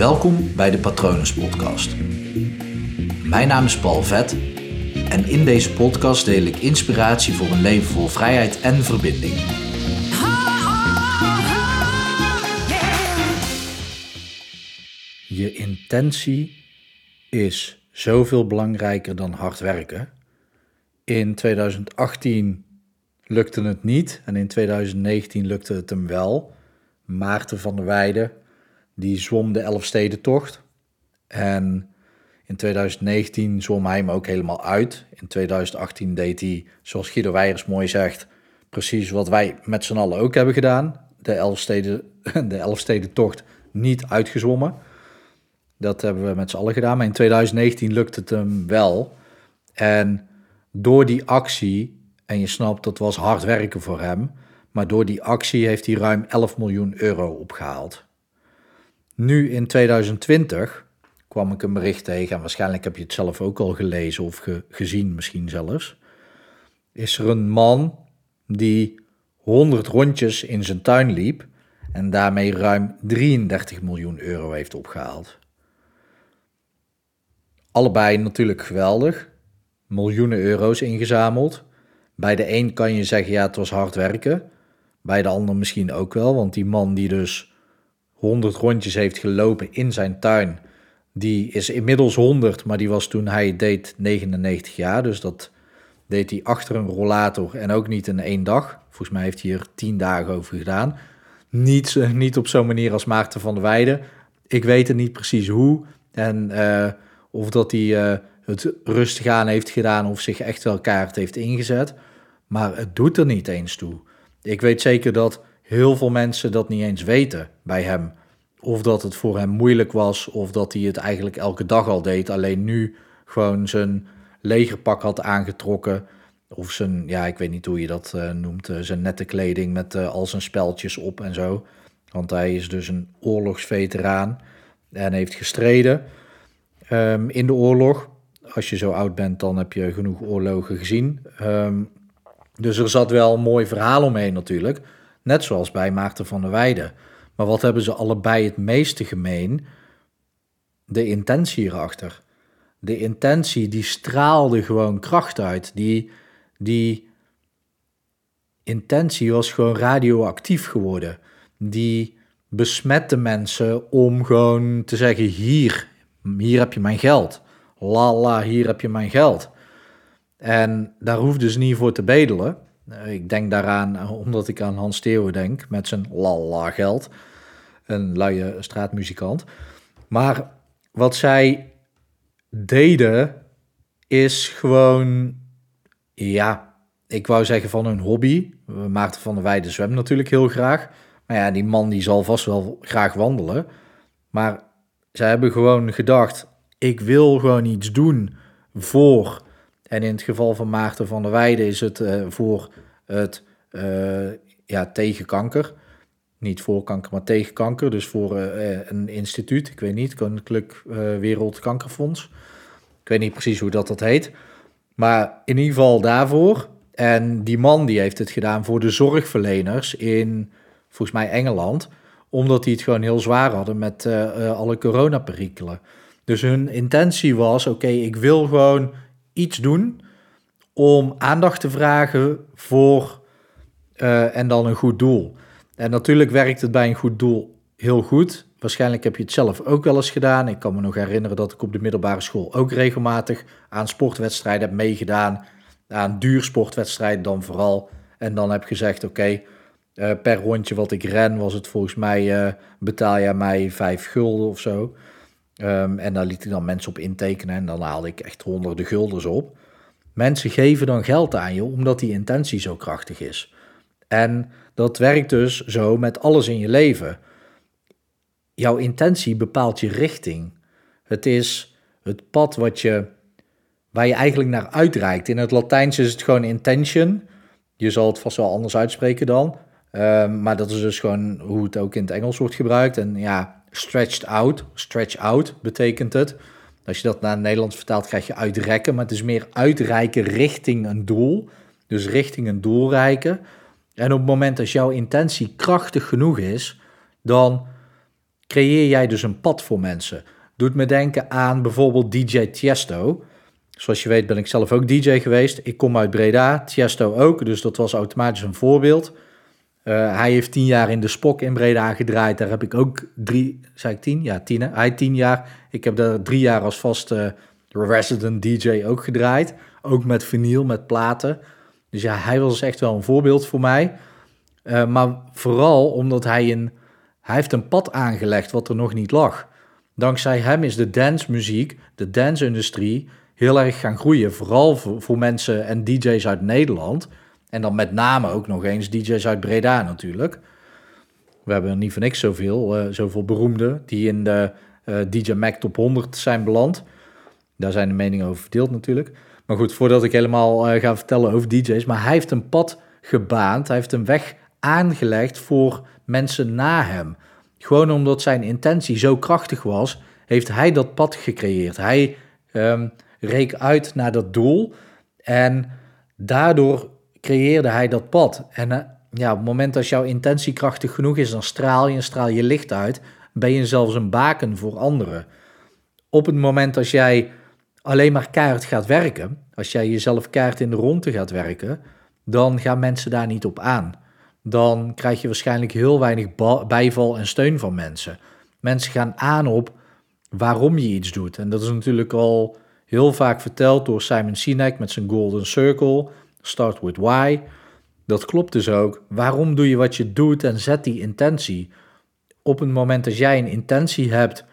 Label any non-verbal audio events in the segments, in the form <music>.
Welkom bij de Patronus Podcast. Mijn naam is Paul Vet en in deze podcast deel ik inspiratie voor een leven vol vrijheid en verbinding. Je intentie is zoveel belangrijker dan hard werken. In 2018 lukte het niet en in 2019 lukte het hem wel. Maarten van der Weijden, die zwom de Elfstedentocht. En in 2019 zwom hij hem ook helemaal uit. In 2018 deed hij, zoals Guido Weijers mooi zegt, precies wat wij met z'n allen ook hebben gedaan. De Elfsteden, <laughs> de Elfstedentocht niet uitgezwommen. Dat hebben we met z'n allen gedaan. Maar in 2019 lukte het hem wel. En door die actie, en je snapt dat was hard werken voor hem, maar door die actie heeft hij ruim 11 miljoen euro opgehaald. Nu in 2020 kwam ik een bericht tegen, en waarschijnlijk heb je het zelf ook al gelezen of gezien misschien zelfs. Is er een man die 100 rondjes in zijn tuin liep en daarmee ruim 33 miljoen euro heeft opgehaald. Allebei natuurlijk geweldig. Miljoenen euro's ingezameld. Bij de een kan je zeggen, ja, het was hard werken. Bij de ander misschien ook wel, want die man die dus 100 rondjes heeft gelopen in zijn tuin, die is inmiddels 100, maar die was toen hij deed 99 jaar. Dus dat deed hij achter een rollator en ook niet in één dag. Volgens mij heeft hij er 10 dagen over gedaan. Niet, niet op zo'n manier als Maarten van der Weijden. Ik weet het niet precies hoe. En uh, of dat hij uh, het rustig aan heeft gedaan of zich echt wel kaart heeft ingezet. Maar het doet er niet eens toe. Ik weet zeker dat heel veel mensen dat niet eens weten bij hem. Of dat het voor hem moeilijk was, of dat hij het eigenlijk elke dag al deed. Alleen nu gewoon zijn legerpak had aangetrokken. Of zijn, ja, ik weet niet hoe je dat uh, noemt, uh, zijn nette kleding met uh, al zijn speltjes op en zo. Want hij is dus een oorlogsveteraan en heeft gestreden um, in de oorlog. Als je zo oud bent, dan heb je genoeg oorlogen gezien. Um, dus er zat wel een mooi verhaal omheen natuurlijk. Net zoals bij Maarten van der Weijden. Maar wat hebben ze allebei het meeste gemeen? De intentie erachter. De intentie die straalde gewoon kracht uit. Die, die intentie was gewoon radioactief geworden. Die besmette mensen om gewoon te zeggen: hier, hier heb je mijn geld. Lala, hier heb je mijn geld. En daar hoefden ze niet voor te bedelen. Ik denk daaraan omdat ik aan Hans Theo denk met zijn lala geld. Een luie straatmuzikant. Maar wat zij deden is gewoon, ja, ik wou zeggen van hun hobby. Maarten van der Weijden zwemt natuurlijk heel graag. Maar ja, die man die zal vast wel graag wandelen. Maar zij hebben gewoon gedacht, ik wil gewoon iets doen voor, en in het geval van Maarten van der Weijden is het uh, voor het uh, ja, tegen kanker. Niet voor kanker, maar tegen kanker. Dus voor uh, een instituut, ik weet niet, Koninklijk Wereldkankerfonds. Ik weet niet precies hoe dat, dat heet. Maar in ieder geval daarvoor. En die man die heeft het gedaan voor de zorgverleners in, volgens mij, Engeland omdat die het gewoon heel zwaar hadden met alle coronaperikelen. Dus hun intentie was: oké, ik wil gewoon iets doen om aandacht te vragen voor uh, en dan een goed doel. En natuurlijk werkt het bij een goed doel heel goed. Waarschijnlijk heb je het zelf ook wel eens gedaan. Ik kan me nog herinneren dat ik op de middelbare school ook regelmatig aan sportwedstrijden heb meegedaan. Aan duursportwedstrijden dan vooral. En dan heb gezegd: oké, uh, per rondje wat ik ren, was het volgens mij, uh, betaal je mij vijf gulden of zo. Um, en daar liet ik dan mensen op intekenen en dan haalde ik echt honderden guldens op. Mensen geven dan geld aan je omdat die intentie zo krachtig is. En dat werkt dus zo met alles in je leven. Jouw intentie bepaalt je richting. Het is het pad wat je, waar je eigenlijk naar uitreikt. In het Latijns is het gewoon intention. Je zal het vast wel anders uitspreken dan. Um, maar dat is dus gewoon hoe het ook in het Engels wordt gebruikt. En ja, stretched out, stretch out betekent het. Als je dat naar het Nederlands vertaalt, krijg je uitrekken. Maar het is meer uitreiken richting een doel. Dus richting een doel reiken. En op het moment dat jouw intentie krachtig genoeg is, dan creëer jij dus een pad voor mensen. Doet me denken aan bijvoorbeeld DJ Tiesto. Zoals je weet ben ik zelf ook DJ geweest. Ik kom uit Breda, Tiesto ook, dus dat was automatisch een voorbeeld. Uh, hij heeft tien jaar in de Spok in Breda gedraaid. Daar heb ik ook drie, zei ik tien? Ja, tien. Hij tien jaar. Ik heb daar drie jaar als vaste resident DJ ook gedraaid. Ook met vinyl, met platen. Dus ja, hij was echt wel een voorbeeld voor mij. Uh, maar vooral omdat hij een, hij heeft een pad aangelegd wat er nog niet lag. Dankzij hem is de dancemuziek, de dance-industrie, heel erg gaan groeien. Vooral voor, voor mensen en DJ's uit Nederland. En dan met name ook nog eens DJ's uit Breda natuurlijk. We hebben niet voor niks zoveel, uh, zoveel beroemden die in de uh, DJ Mac Top 100 zijn beland. Daar zijn de meningen over verdeeld natuurlijk. Maar goed, voordat ik helemaal uh, ga vertellen over DJ's. Maar hij heeft een pad gebaand. Hij heeft een weg aangelegd voor mensen na hem. Gewoon omdat zijn intentie zo krachtig was, heeft hij dat pad gecreëerd. Hij um, reek uit naar dat doel en daardoor creëerde hij dat pad. En uh, ja, op het moment dat jouw intentie krachtig genoeg is, dan straal je en straal je licht uit. Ben je zelfs een baken voor anderen. Op het moment als jij alleen maar keihard gaat werken, als jij jezelf keihard in de ronde gaat werken, dan gaan mensen daar niet op aan. Dan krijg je waarschijnlijk heel weinig bijval en steun van mensen. Mensen gaan aan op waarom je iets doet. En dat is natuurlijk al heel vaak verteld door Simon Sinek met zijn Golden Circle. Start with why. Dat klopt dus ook. Waarom doe je wat je doet en zet die intentie. Op het moment dat jij een intentie hebt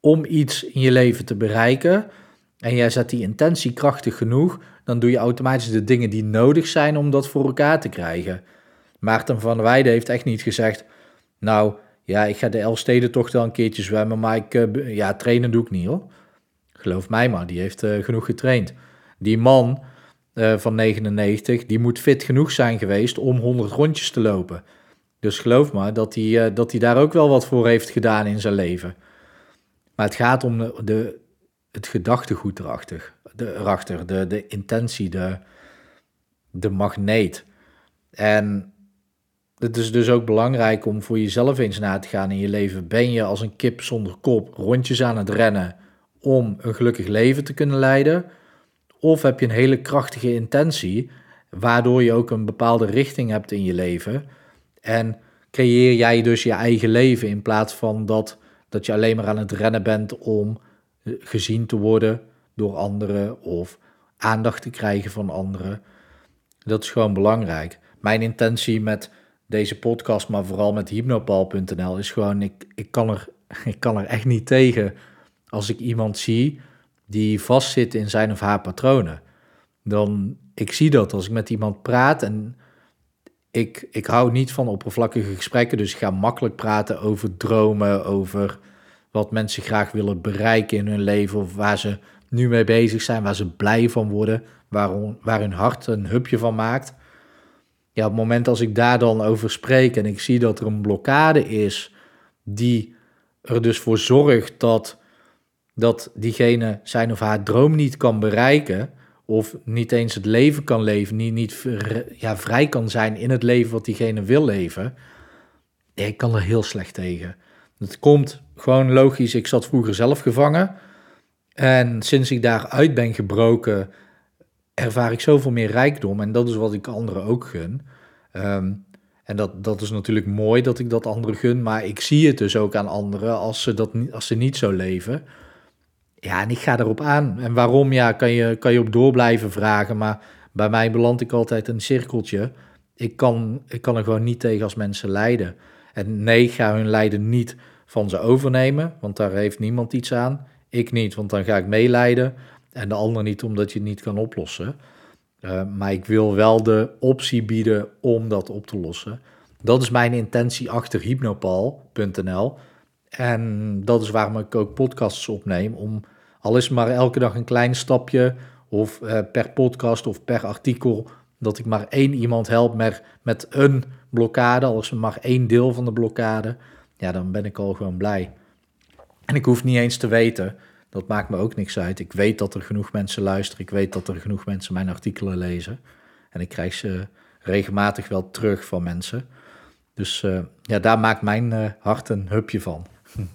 om iets in je leven te bereiken en jij zet die intentie krachtig genoeg, dan doe je automatisch de dingen die nodig zijn om dat voor elkaar te krijgen. Maarten van Weijden heeft echt niet gezegd, nou ja, ik ga de toch wel een keertje zwemmen, maar ik, uh, ja, trainen doe ik niet hoor. Geloof mij maar, die heeft uh, genoeg getraind. Die man uh, van 99, die moet fit genoeg zijn geweest om 100 rondjes te lopen. Dus geloof maar dat hij, dat hij daar ook wel wat voor heeft gedaan in zijn leven. Maar het gaat om de, de het gedachtegoed erachter, de, erachter de, de intentie, de, de magneet. En het is dus ook belangrijk om voor jezelf eens na te gaan in je leven. Ben je als een kip zonder kop rondjes aan het rennen om een gelukkig leven te kunnen leiden? Of heb je een hele krachtige intentie, waardoor je ook een bepaalde richting hebt in je leven? En creëer jij dus je eigen leven in plaats van dat, dat je alleen maar aan het rennen bent om gezien te worden door anderen of aandacht te krijgen van anderen. Dat is gewoon belangrijk. Mijn intentie met deze podcast, maar vooral met hypnopal.nl, is gewoon: ik, ik, kan er, <laughs> ik kan er echt niet tegen als ik iemand zie die vastzit in zijn of haar patronen. Dan, ik zie dat als ik met iemand praat en ik, ik hou niet van oppervlakkige gesprekken, dus ik ga makkelijk praten over dromen, over wat mensen graag willen bereiken in hun leven of waar ze nu mee bezig zijn, waar ze blij van worden, waar, waar hun hart een hupje van maakt. Ja, op het moment als ik daar dan over spreek en ik zie dat er een blokkade is die er dus voor zorgt dat, dat diegene zijn of haar droom niet kan bereiken, of niet eens het leven kan leven, niet, niet ja, vrij kan zijn in het leven wat diegene wil leven, ik kan er heel slecht tegen. Het komt gewoon logisch, ik zat vroeger zelf gevangen. En sinds ik daaruit ben gebroken, ervaar ik zoveel meer rijkdom. En dat is wat ik anderen ook gun. Ehm, en dat, dat is natuurlijk mooi dat ik dat anderen gun. Maar ik zie het dus ook aan anderen als ze, dat, als ze niet zo leven. Ja, en ik ga erop aan. En waarom, ja, kan je, kan je op door blijven vragen. Maar bij mij beland ik altijd een cirkeltje. Ik kan, ik kan er gewoon niet tegen als mensen lijden. En nee, ga hun lijden niet van ze overnemen, want daar heeft niemand iets aan. Ik niet, want dan ga ik meeleiden. En de ander niet, omdat je het niet kan oplossen. Uh, maar ik wil wel de optie bieden om dat op te lossen. Dat is mijn intentie achter hypnopal.nl. En dat is waarom ik ook podcasts opneem. Om al is maar elke dag een klein stapje, of uh, per podcast of per artikel, dat ik maar één iemand help met, met een blokkade, al is het maar één deel van de blokkade ja, dan ben ik al gewoon blij. En ik hoef niet eens te weten, dat maakt me ook niks uit. Ik weet dat er genoeg mensen luisteren, ik weet dat er genoeg mensen mijn artikelen lezen. En ik krijg ze regelmatig wel terug van mensen. Dus uh, ja, daar maakt mijn uh, hart een hupje van. <laughs>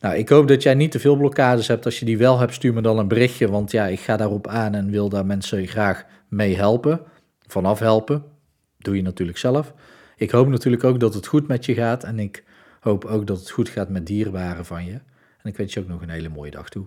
Nou, ik hoop dat jij niet te veel blokkades hebt. Als je die wel hebt, stuur me dan een berichtje. Want ja, ik ga daarop aan en wil daar mensen graag mee helpen. Vanaf helpen. Doe je natuurlijk zelf. Ik hoop natuurlijk ook dat het goed met je gaat. En ik hoop ook dat het goed gaat met dierbaren van je. En ik wens je ook nog een hele mooie dag toe.